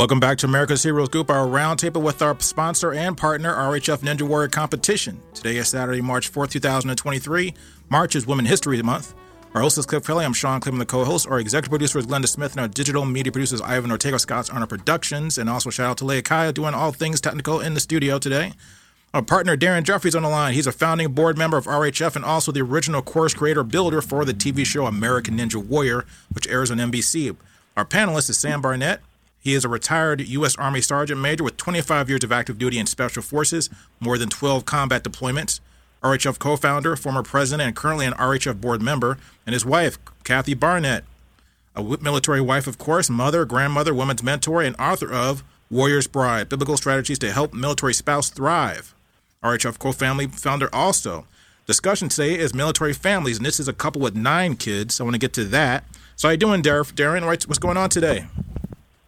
Welcome back to America's Heroes Group, our roundtable with our sponsor and partner, RHF Ninja Warrior Competition. Today is Saturday, March 4th, 2023. March is Women History Month. Our host is Cliff Kelly. I'm Sean Cleveland, the co-host. Our executive producer is Glenda Smith, and our digital media producer is Ivan Ortega Scott's on our productions. And also shout out to Leah Kaya doing all things technical in the studio today. Our partner Darren Jeffrey's on the line. He's a founding board member of RHF and also the original course creator builder for the TV show American Ninja Warrior, which airs on NBC. Our panelist is Sam Barnett. He is a retired U.S. Army Sergeant Major with 25 years of active duty in Special Forces, more than 12 combat deployments, RHF co founder, former president, and currently an RHF board member, and his wife, Kathy Barnett, a military wife, of course, mother, grandmother, woman's mentor, and author of Warrior's Bride Biblical Strategies to Help Military Spouse Thrive. RHF co family founder also. Discussion today is military families, and this is a couple with nine kids. I want to get to that. So, how you doing, Darren? What's going on today?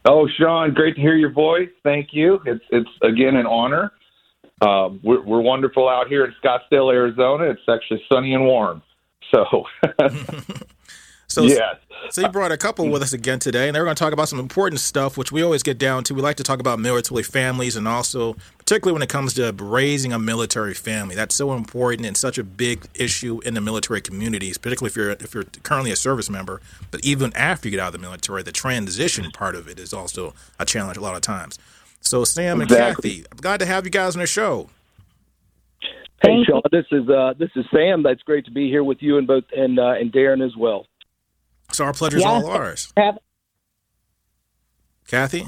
Oh, Sean, great to hear your voice. Thank you. It's it's again an honor. Um, we're, we're wonderful out here in Scottsdale, Arizona. It's actually sunny and warm. So, so yeah. So you brought a couple with us again today, and they're going to talk about some important stuff, which we always get down to. We like to talk about military families, and also particularly when it comes to raising a military family. That's so important and such a big issue in the military communities, particularly if you're if you're currently a service member. But even after you get out of the military, the transition part of it is also a challenge a lot of times. So Sam and. Kathy, I'm glad to have you guys on the show. Hey Sean, this is uh, this is Sam. That's great to be here with you and both and uh, and Darren as well. So our pleasure is all ours. Have- Kathy.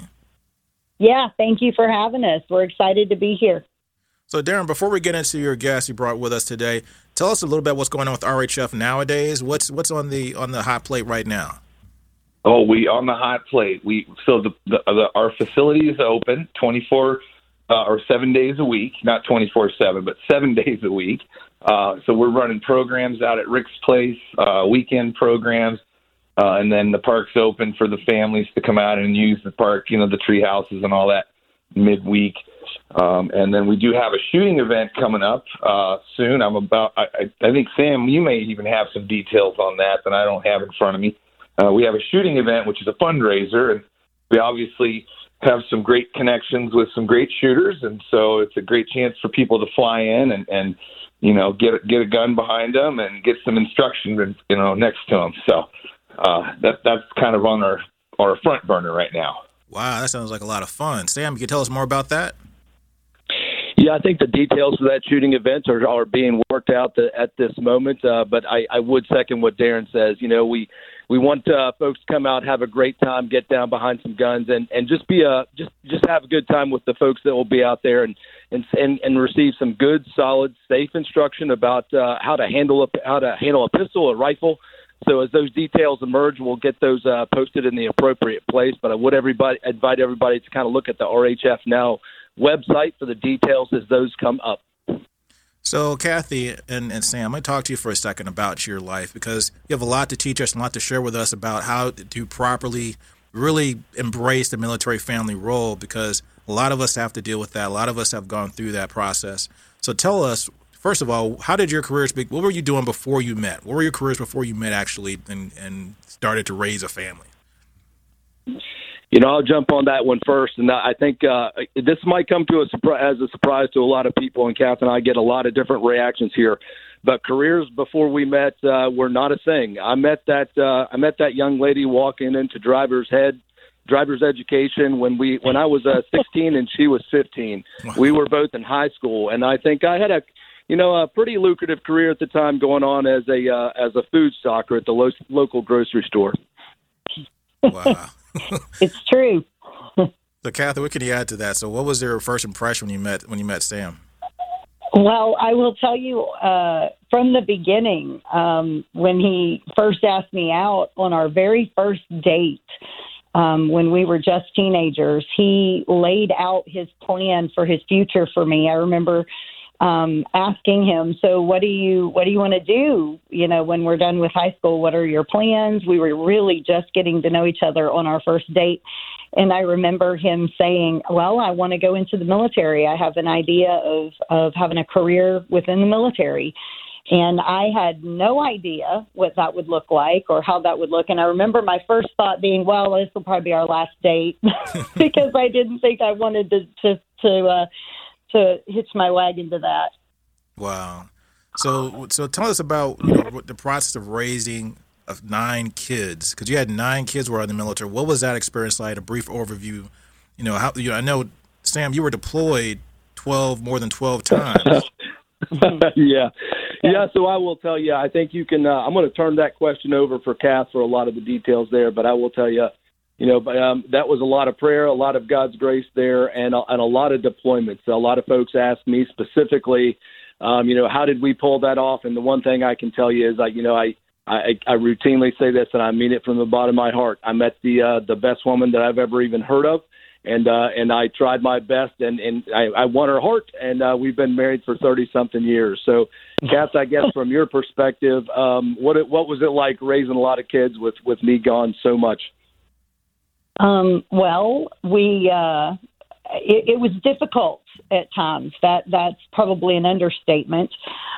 Yeah, thank you for having us. We're excited to be here. So, Darren, before we get into your guest you brought with us today, tell us a little bit what's going on with RHF nowadays. What's what's on the on the hot plate right now? Oh, we on the hot plate. We so the, the, the our facility is open twenty four uh, or seven days a week, not twenty four seven, but seven days a week. Uh, so we're running programs out at Rick's Place, uh, weekend programs. Uh, and then the park's open for the families to come out and use the park, you know, the tree houses and all that midweek. Um, and then we do have a shooting event coming up uh, soon. I'm about, I, I think, Sam, you may even have some details on that that I don't have in front of me. Uh, we have a shooting event, which is a fundraiser, and we obviously have some great connections with some great shooters, and so it's a great chance for people to fly in and, and you know, get get a gun behind them and get some instruction, you know, next to them. So uh, that that's kind of on our our front burner right now. Wow, that sounds like a lot of fun. Sam, you can tell us more about that. Yeah, I think the details for that shooting event are, are being worked out the, at this moment. Uh, but I, I would second what Darren says. You know, we we want uh, folks to come out, have a great time, get down behind some guns, and and just be a just just have a good time with the folks that will be out there and and and, and receive some good, solid, safe instruction about uh, how to handle a how to handle a pistol, a rifle, so as those details emerge, we'll get those uh, posted in the appropriate place. But I would everybody invite everybody to kind of look at the RHF Now website for the details as those come up. So, Kathy and, and Sam, I'm going to talk to you for a second about your life because you have a lot to teach us and a lot to share with us about how to properly really embrace the military family role because a lot of us have to deal with that. A lot of us have gone through that process. So, tell us first of all, how did your careers be? What were you doing before you met? What were your careers before you met actually and, and started to raise a family? You know, I'll jump on that one first, and I think uh, this might come to a surprise, as a surprise to a lot of people. And Kath and I get a lot of different reactions here. But careers before we met uh, were not a thing. I met that uh, I met that young lady walking into driver's head driver's education when we when I was uh, 16 and she was 15. We were both in high school, and I think I had a you know, a pretty lucrative career at the time going on as a uh, as a food stocker at the lo- local grocery store. Wow, it's true. so, Kathy, what can you add to that? So, what was your first impression when you met when you met Sam? Well, I will tell you uh, from the beginning um, when he first asked me out on our very first date. um, when we were just teenagers. He laid out his plan for his future for me. I remember um, asking him, "So what do you what do you want to do? You know, when we're done with high school, what are your plans?" We were really just getting to know each other on our first date, and I remember him saying, "Well, I want to go into the military. I have an idea of of having a career within the military." And I had no idea what that would look like or how that would look. And I remember my first thought being, well, this will probably be our last date because I didn't think I wanted to, to, to, uh, to hitch my wagon to that. Wow. So, so tell us about you know, the process of raising of nine kids because you had nine kids who were in the military. What was that experience like? A brief overview. You know how you know. I know Sam, you were deployed twelve more than twelve times. yeah, yeah. So I will tell you. I think you can. Uh, I'm going to turn that question over for Kath for a lot of the details there. But I will tell you, you know, but um, that was a lot of prayer, a lot of God's grace there, and a, and a lot of deployments. A lot of folks asked me specifically, um, you know, how did we pull that off? And the one thing I can tell you is, like, you know, I. I, I routinely say this, and I mean it from the bottom of my heart. I met the uh, the best woman that I've ever even heard of, and uh, and I tried my best, and and I, I won her heart, and uh, we've been married for thirty something years. So, Kath, I guess from your perspective, um, what it, what was it like raising a lot of kids with with me gone so much? Um, well, we uh, it, it was difficult at times. That that's probably an understatement.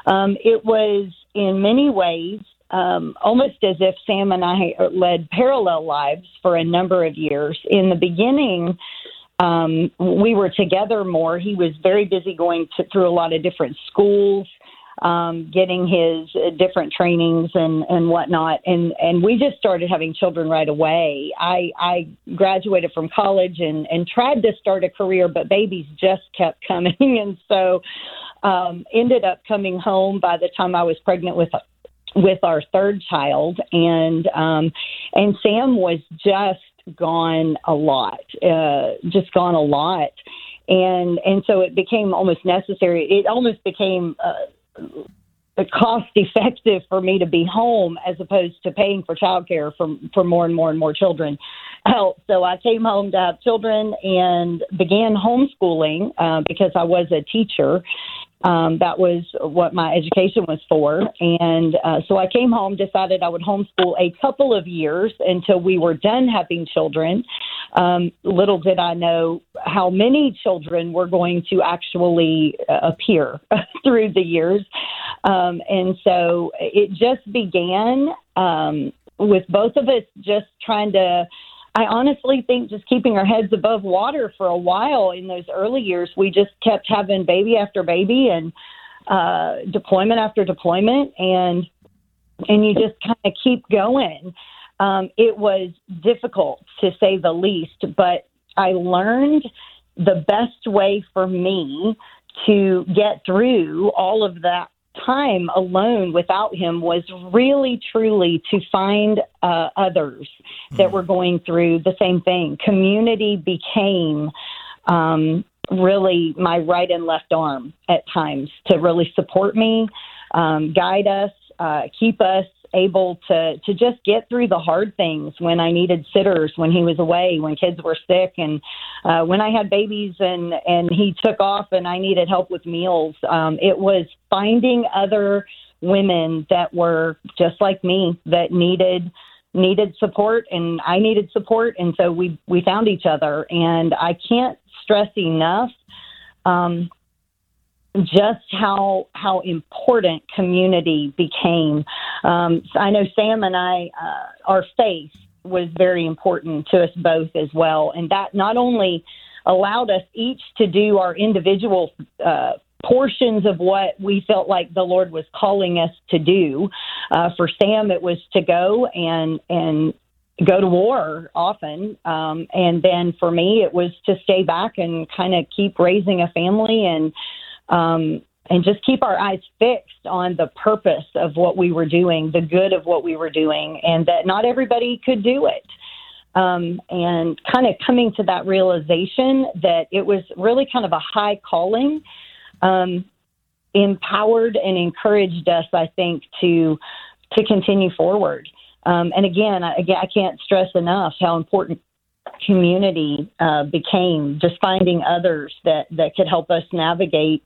Um, it was in many ways um, almost as if Sam and I led parallel lives for a number of years. In the beginning, um, we were together more. He was very busy going to, through a lot of different schools, um, getting his uh, different trainings and, and whatnot. And, and we just started having children right away. I, I graduated from college and, and tried to start a career, but babies just kept coming. And so um, ended up coming home by the time I was pregnant with with our third child, and um, and Sam was just gone a lot, uh, just gone a lot, and and so it became almost necessary. It almost became. Uh, cost effective for me to be home as opposed to paying for childcare for for more and more and more children. So I came home to have children and began homeschooling uh, because I was a teacher, um, that was what my education was for. And uh, so I came home, decided I would homeschool a couple of years until we were done having children. Um, little did I know how many children were going to actually uh, appear through the years. Um, and so it just began um, with both of us just trying to I honestly think just keeping our heads above water for a while in those early years, we just kept having baby after baby and uh, deployment after deployment, and and you just kind of keep going. Um, it was difficult to say the least, but I learned the best way for me to get through all of that time alone without him was really truly to find uh, others mm. that were going through the same thing. Community became um, really my right and left arm at times to really support me, um, guide us, uh, keep us able to to just get through the hard things when I needed sitters when he was away, when kids were sick, and uh, when I had babies and and he took off and I needed help with meals. Um, it was finding other women that were just like me that needed needed support and I needed support and so we we found each other and I can't stress enough um, just how how important community became. Um, I know Sam and I, uh, our faith was very important to us both as well, and that not only allowed us each to do our individual uh, portions of what we felt like the Lord was calling us to do. Uh, for Sam, it was to go and and go to war often, um, and then for me, it was to stay back and kind of keep raising a family and um, and just keep our eyes fixed on the purpose of what we were doing, the good of what we were doing, and that not everybody could do it. Um, and kind of coming to that realization that it was really kind of a high calling, um, empowered and encouraged us, I think, to to continue forward. Um, and again, I, again, I can't stress enough how important community uh, became, just finding others that, that could help us navigate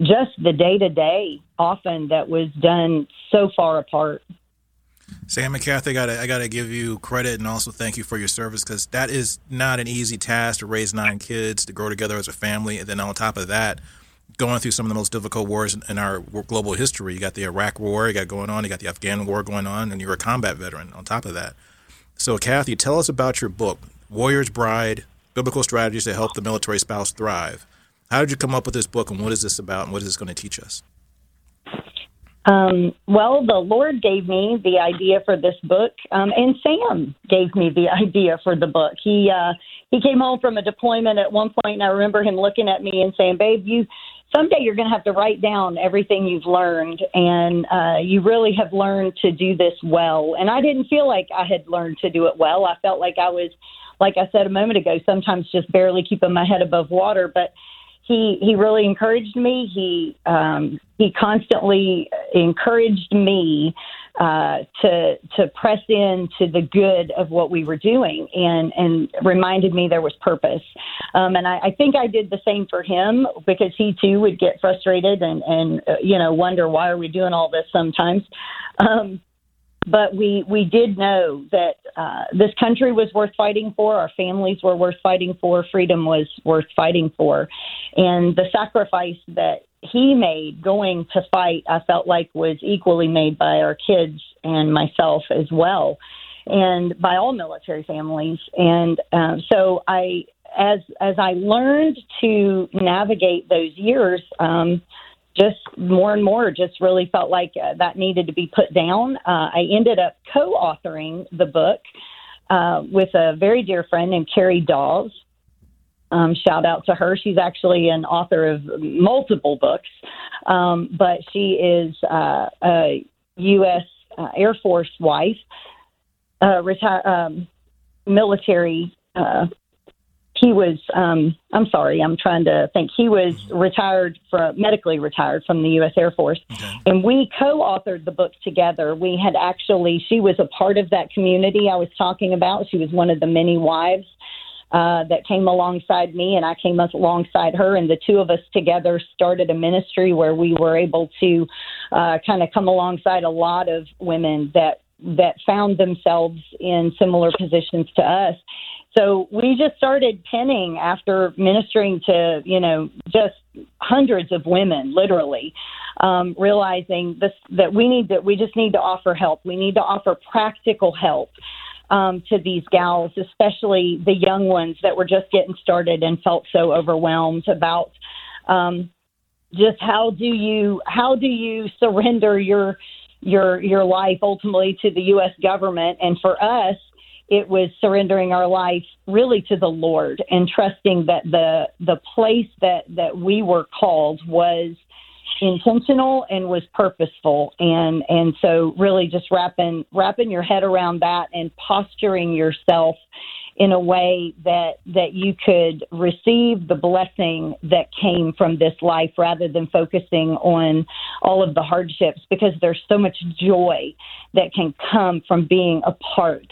just the day to day, often that was done so far apart. Sam and Kathy, I gotta I gotta give you credit and also thank you for your service because that is not an easy task to raise nine kids to grow together as a family, and then on top of that, going through some of the most difficult wars in our global history. You got the Iraq War, you got going on, you got the Afghan War going on, and you're a combat veteran on top of that. So, Kathy, tell us about your book, Warrior's Bride: Biblical Strategies to Help the Military Spouse Thrive. How did you come up with this book, and what is this about, and what is this going to teach us? Um, well, the Lord gave me the idea for this book, um, and Sam gave me the idea for the book. He uh, he came home from a deployment at one point, and I remember him looking at me and saying, "Babe, you someday you're going to have to write down everything you've learned, and uh, you really have learned to do this well." And I didn't feel like I had learned to do it well. I felt like I was, like I said a moment ago, sometimes just barely keeping my head above water, but he he really encouraged me. He um, he constantly encouraged me uh, to to press into the good of what we were doing, and and reminded me there was purpose. Um, and I, I think I did the same for him because he too would get frustrated and and uh, you know wonder why are we doing all this sometimes. Um, but we we did know that uh, this country was worth fighting for. Our families were worth fighting for. Freedom was worth fighting for, and the sacrifice that he made going to fight, I felt like was equally made by our kids and myself as well, and by all military families. And uh, so I, as as I learned to navigate those years. Um, just more and more just really felt like uh, that needed to be put down. Uh, I ended up co authoring the book uh, with a very dear friend named Carrie Daws. Um, shout out to her. She's actually an author of multiple books, um, but she is uh, a U.S. Uh, Air Force wife, uh, retire, um, military he was um i'm sorry i'm trying to think. He was retired from medically retired from the u.s air force. Okay. and we co-authored the book together. We had actually she was a part of that community i was talking about. She was one of the many wives uh, that came alongside me, and I came alongside her, and the two of us together started a ministry where we were able to uh, kind of come alongside a lot of women that that found themselves in similar positions to us so we just started penning after ministering to, you know, just hundreds of women, literally, um, realizing this that we need that we just need to offer help. We need to offer practical help um, to these gals, especially the young ones that were just getting started and felt so overwhelmed about um, just how do you how do you surrender your your your life ultimately to the U.S. government, and for us it was surrendering our life really to the Lord and trusting that the the place that that we were called was intentional and was purposeful. And and so really just wrapping wrapping your head around that and posturing yourself in a way that that you could receive the blessing that came from this life rather than focusing on all of the hardships because there's so much joy that can come from being a part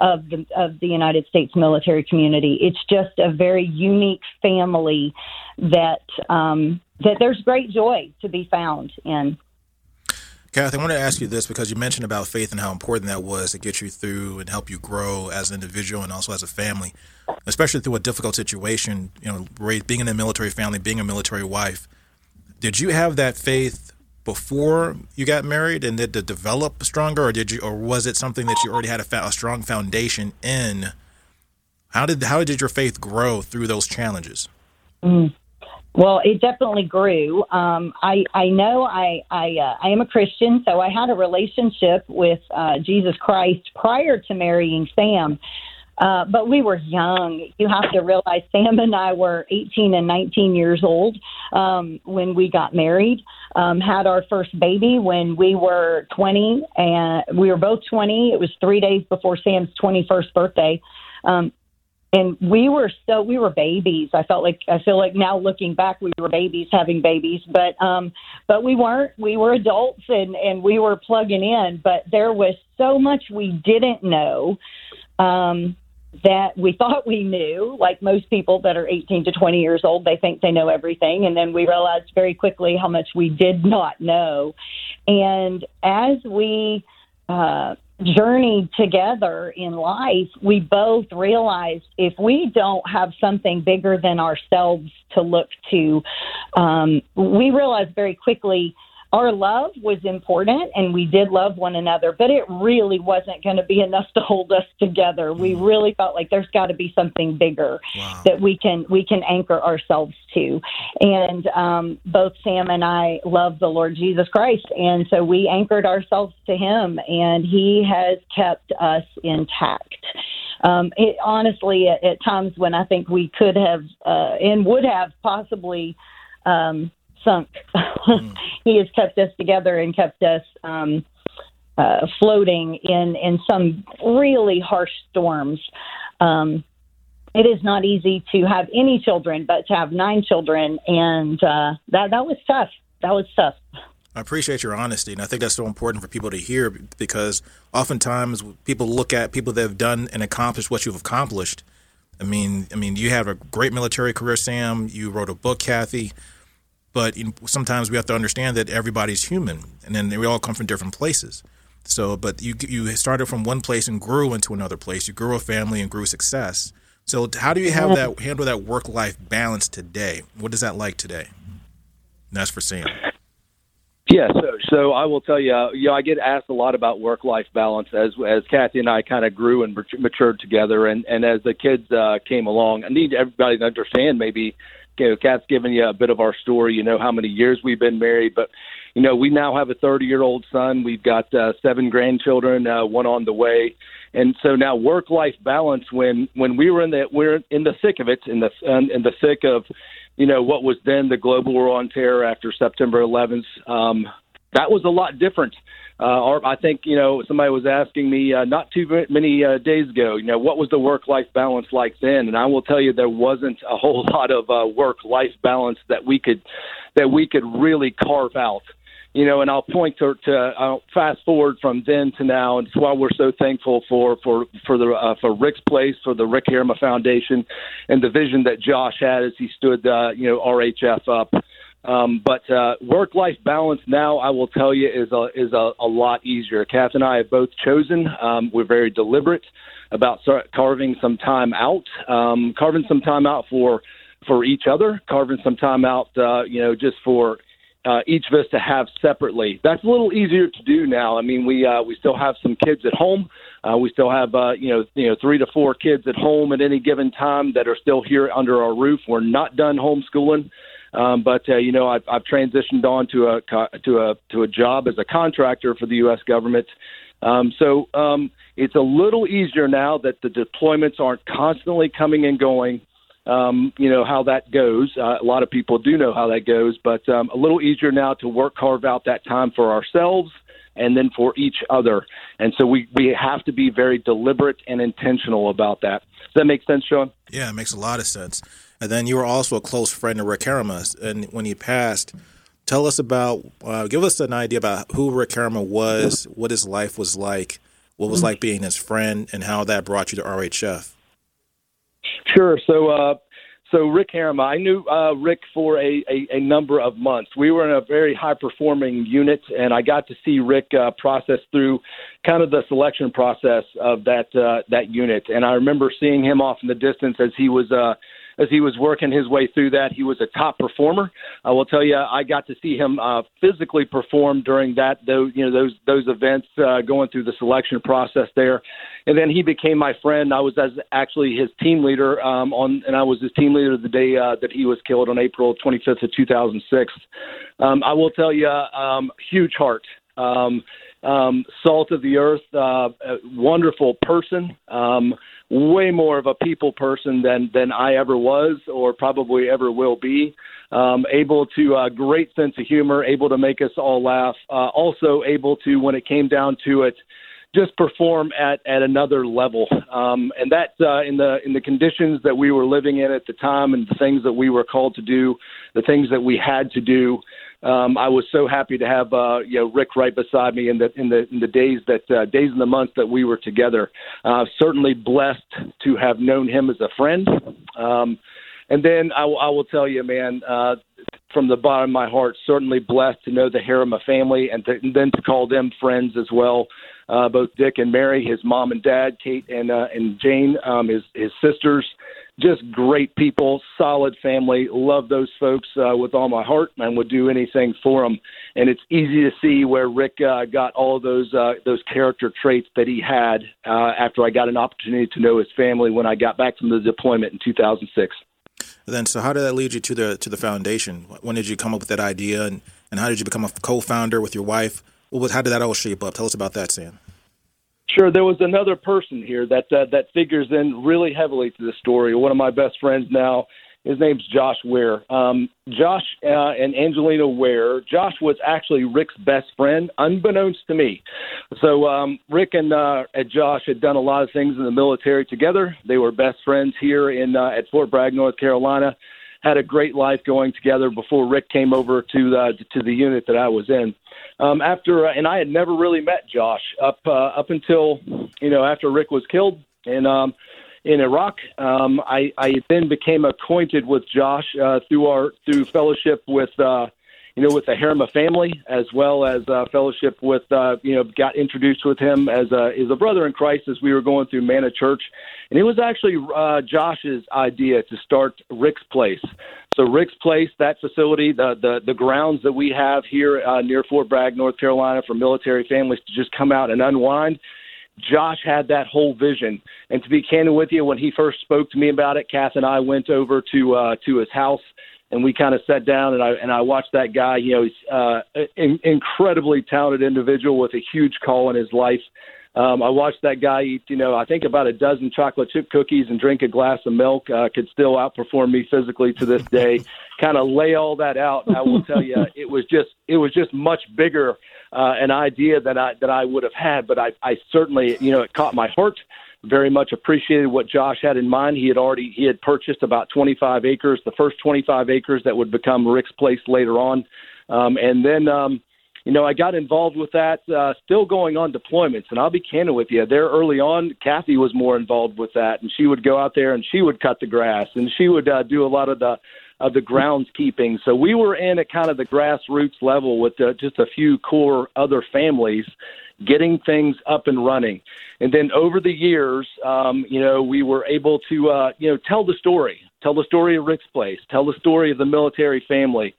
of the of the United States military community. It's just a very unique family that um, that there's great joy to be found in. Kathy, I want to ask you this because you mentioned about faith and how important that was to get you through and help you grow as an individual and also as a family, especially through a difficult situation. You know, being in a military family, being a military wife. Did you have that faith before you got married, and did it develop stronger, or did you, or was it something that you already had a, a strong foundation in? How did how did your faith grow through those challenges? Mm. Well, it definitely grew. Um, I I know I I uh, I am a Christian, so I had a relationship with uh, Jesus Christ prior to marrying Sam. Uh, but we were young. You have to realize Sam and I were 18 and 19 years old um, when we got married. Um, had our first baby when we were 20, and we were both 20. It was three days before Sam's 21st birthday. Um, and we were so we were babies. I felt like I feel like now looking back, we were babies having babies, but um, but we weren't. We were adults and and we were plugging in. But there was so much we didn't know. Um, that we thought we knew. Like most people that are 18 to 20 years old, they think they know everything. And then we realized very quickly how much we did not know. And as we uh, journeyed together in life, we both realized if we don't have something bigger than ourselves to look to, um, we realized very quickly our love was important and we did love one another, but it really wasn't going to be enough to hold us together. We mm. really felt like there's got to be something bigger wow. that we can we can anchor ourselves to. And um, both Sam and I love the Lord Jesus Christ, and so we anchored ourselves to Him, and He has kept us intact. Um, it, honestly, at, at times when I think we could have uh, and would have possibly. Um, sunk. Mm. he has kept us together and kept us um, uh, floating in in some really harsh storms. Um, it is not easy to have any children, but to have nine children, and uh, that that was tough. That was tough. I appreciate your honesty, and I think that's so important for people to hear because oftentimes people look at people that have done and accomplished what you've accomplished. I mean, I mean, you have a great military career, Sam. You wrote a book, Kathy. But sometimes we have to understand that everybody's human, and then we all come from different places. So, but you you started from one place and grew into another place. You grew a family and grew success. So, how do you have that handle that work life balance today? What is that like today? And that's for Sam. Yeah, so so I will tell you, uh, you know, I get asked a lot about work life balance as as Kathy and I kind of grew and matured together, and and as the kids uh, came along. I need everybody to understand maybe you know, Kat's given you a bit of our story. You know how many years we've been married, but you know we now have a 30 year old son. We've got uh, seven grandchildren, uh, one on the way, and so now work life balance. When when we were in the we're in the thick of it, in the in the thick of you know what was then the global war on terror after September 11th. Um, that was a lot different. Uh, or I think you know somebody was asking me uh, not too many uh, days ago. You know what was the work-life balance like then? And I will tell you there wasn't a whole lot of uh, work-life balance that we could that we could really carve out. You know, and I'll point to, to I'll fast forward from then to now, and it's why we're so thankful for for for the uh, for Rick's place, for the Rick Herrema Foundation, and the vision that Josh had as he stood, uh, you know, RHF up. Um, but uh, work-life balance now, I will tell you, is a is a, a lot easier. Kath and I have both chosen. Um, we're very deliberate about carving some time out, um, carving some time out for for each other, carving some time out, uh, you know, just for uh, each of us to have separately. That's a little easier to do now. I mean, we uh, we still have some kids at home. Uh, we still have uh, you know you know three to four kids at home at any given time that are still here under our roof. We're not done homeschooling. Um, but uh, you know, I've, I've transitioned on to a to a to a job as a contractor for the U.S. government. Um, so um, it's a little easier now that the deployments aren't constantly coming and going. Um, you know how that goes. Uh, a lot of people do know how that goes, but um, a little easier now to work carve out that time for ourselves and then for each other. And so we we have to be very deliberate and intentional about that. Does that make sense, Sean? Yeah, it makes a lot of sense. And then you were also a close friend of Rick Herrema. And when he passed, tell us about, uh, give us an idea about who Rick Herrema was, what his life was like, what was like being his friend, and how that brought you to RHF. Sure. So, uh, so Rick Herrema, I knew uh, Rick for a, a, a, number of months. We were in a very high performing unit, and I got to see Rick uh, process through kind of the selection process of that uh, that unit. And I remember seeing him off in the distance as he was uh, as he was working his way through that. He was a top performer. I will tell you, I got to see him uh, physically perform during that those you know those those events uh, going through the selection process there, and then he became my friend. I was as actually his team leader um, on, and I was his team leader the day uh, that he was killed on April 25th of 2006. Um, I will tell you, um, huge heart. Um, um, salt of the earth, uh, wonderful person. Um, way more of a people person than than I ever was or probably ever will be. Um, able to uh, great sense of humor, able to make us all laugh. Uh, also able to, when it came down to it, just perform at, at another level. Um, and that uh, in the in the conditions that we were living in at the time, and the things that we were called to do, the things that we had to do. Um, I was so happy to have uh, you know Rick right beside me in the in the in the days that uh, days and the months that we were together. Uh, certainly blessed to have known him as a friend. Um, and then I, I will tell you, man, uh, from the bottom of my heart, certainly blessed to know the Herrema family and, to, and then to call them friends as well. Uh, both Dick and Mary, his mom and dad, Kate and uh, and Jane, um, his his sisters, just great people, solid family. Love those folks uh, with all my heart, and would do anything for them. And it's easy to see where Rick uh, got all those uh, those character traits that he had uh, after I got an opportunity to know his family when I got back from the deployment in 2006. Then, so how did that lead you to the to the foundation? When did you come up with that idea, and, and how did you become a co-founder with your wife? What was, how did that all shape up? Tell us about that, Sam. Sure, there was another person here that uh, that figures in really heavily to the story. One of my best friends now his name's Josh Ware. Um, Josh uh, and Angelina Ware. Josh was actually Rick's best friend, unbeknownst to me. So um, Rick and, uh, and Josh had done a lot of things in the military together. They were best friends here in uh, at Fort Bragg, North Carolina. Had a great life going together before Rick came over to the to the unit that I was in. Um, after uh, and I had never really met Josh up uh, up until you know after Rick was killed and. Um, in Iraq. Um, I, I then became acquainted with Josh uh, through our through fellowship with uh, you know with the Herrema family as well as uh, fellowship with uh, you know got introduced with him as a as a brother in Christ as we were going through Manna Church, and it was actually uh, Josh's idea to start Rick's Place. So Rick's Place, that facility, the the, the grounds that we have here uh, near Fort Bragg, North Carolina, for military families to just come out and unwind Josh had that whole vision. And to be candid with you, when he first spoke to me about it, Kath and I went over to uh, to his house and we kind of sat down and I and I watched that guy. You know, he's uh, an incredibly talented individual with a huge call in his life. Um, I watched that guy eat, you know, I think about a dozen chocolate chip cookies and drink a glass of milk. Uh, could still outperform me physically to this day. kind of lay all that out. and I will tell you, it was just it was just much bigger uh, an idea that I that I would have had, but I, I certainly you know it caught my heart. Very much appreciated what Josh had in mind. He had already he had purchased about 25 acres, the first 25 acres that would become Rick's Place later on, um, and then. Um, you know, I got involved with that, uh, still going on deployments. And I'll be candid with you, there early on, Kathy was more involved with that. And she would go out there and she would cut the grass and she would uh, do a lot of the of the groundskeeping. So we were in at kind of the grassroots level with uh, just a few core other families getting things up and running. And then over the years, um, you know, we were able to, uh, you know, tell the story, tell the story of Rick's Place, tell the story of the military family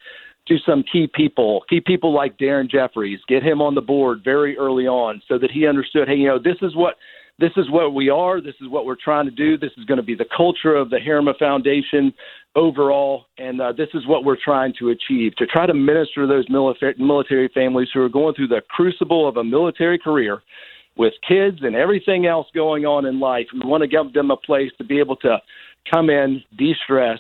to some key people, key people like Darren Jeffries, get him on the board very early on so that he understood, hey, you know, this is what this is what we are. This is what we're trying to do. This is going to be the culture of the Herrema Foundation overall, and uh, this is what we're trying to achieve to try to minister to those military, military families who are going through the crucible of a military career with kids and everything else going on in life. We want to give them a place to be able to come in, de-stress,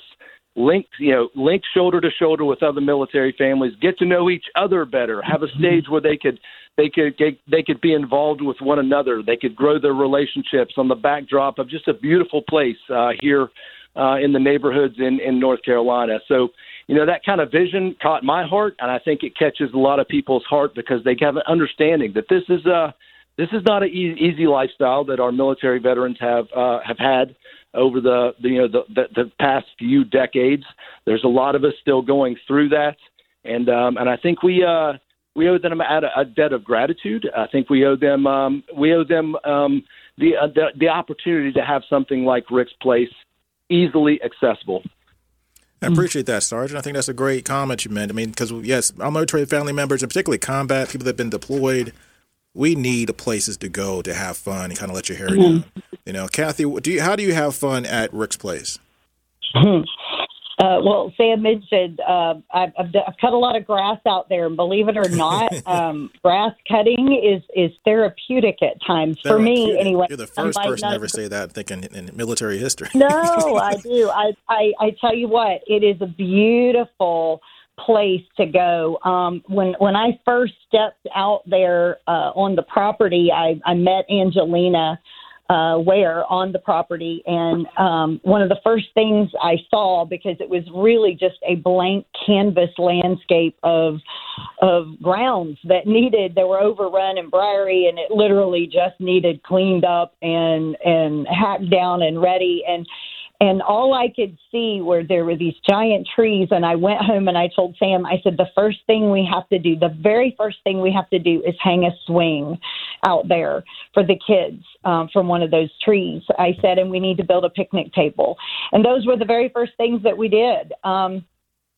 link, you know, link shoulder to shoulder with other military families, get to know each other better, have a stage where they could they could get, they could be involved with one another, they could grow their relationships on the backdrop of just a beautiful place uh, here uh, in the neighborhoods in, in North Carolina. So, you know, that kind of vision caught my heart, and I think it catches a lot of people's heart because they have an understanding that this is a this is not an easy, easy lifestyle that our military veterans have uh, have had over the, the you know the, the, the past few decades. There's a lot of us still going through that, and um, and I think we uh, we owe them a, a debt of gratitude. I think we owe them um, we owe them um, the, uh, the the opportunity to have something like Rick's Place easily accessible. I appreciate that, Sergeant. I think that's a great comment you made. I mean, because yes, our military family members, and particularly combat people that have been deployed, we need places to go to have fun and kind of let your hair mm-hmm. down. You know, Kathy, do you, how do you have fun at Rick's Place? Uh, well, Sam mentioned uh, I've, I've, I've, cut a lot of grass out there, and believe it or not, um, grass cutting is is therapeutic at times for me. Anyway, you're the first person to ever say that. Thinking in military history. no, I do. I, I I tell you what, it is a beautiful place to go. Um, when when I first stepped out there uh, on the property, I, I met Angelina uh, Ware on the property, and um, one of the first things I saw because it was really just a blank canvas landscape of of grounds that needed they were overrun and briery, and it literally just needed cleaned up and and hacked down and ready and and all I could see were there were these giant trees. And I went home and I told Sam, I said, the first thing we have to do, the very first thing we have to do is hang a swing out there for the kids um, from one of those trees. I said, and we need to build a picnic table. And those were the very first things that we did. Um,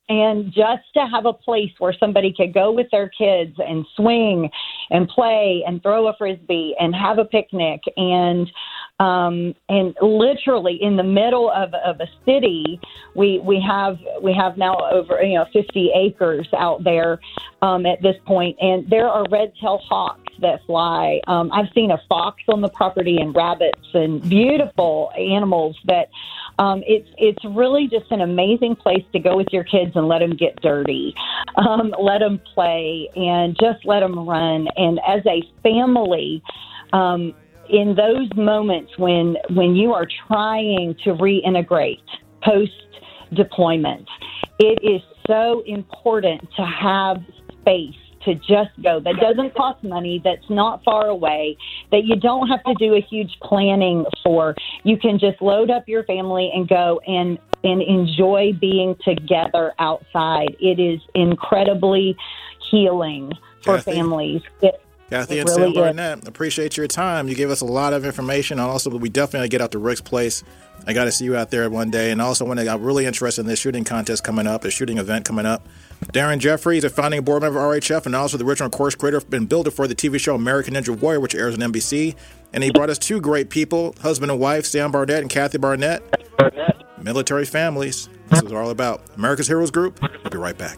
and just to have a place where somebody could go with their kids and swing and play and throw a frisbee and have a picnic and um, and literally in the middle of, of a city, we we have we have now over you know 50 acres out there um, at this point, and there are red-tailed hawks that fly. Um, I've seen a fox on the property and rabbits and beautiful animals that um, it's it's really just an amazing place to go with your kids and let them get dirty, um, let them play, and just let them run. And as a family. Um, in those moments when when you are trying to reintegrate post deployment, it is so important to have space to just go. That doesn't cost money that's not far away that you don't have to do a huge planning for. You can just load up your family and go and and enjoy being together outside. It is incredibly healing for Kathy, families. It, Kathy and really Sam. Barnett, appreciate your time. You gave us a lot of information. And also, we definitely get out to Rick's place. I got to see you out there one day. And also, when I got really interested in this shooting contest coming up, a shooting event coming up. Darren Jeffries, a founding board member of RHF and also the original course creator and builder for the TV show American Ninja Warrior, which airs on NBC. And he brought us two great people, husband and wife, Sam Barnett and Kathy Barnett. Military families. This is all about. America's Heroes Group. We'll be right back.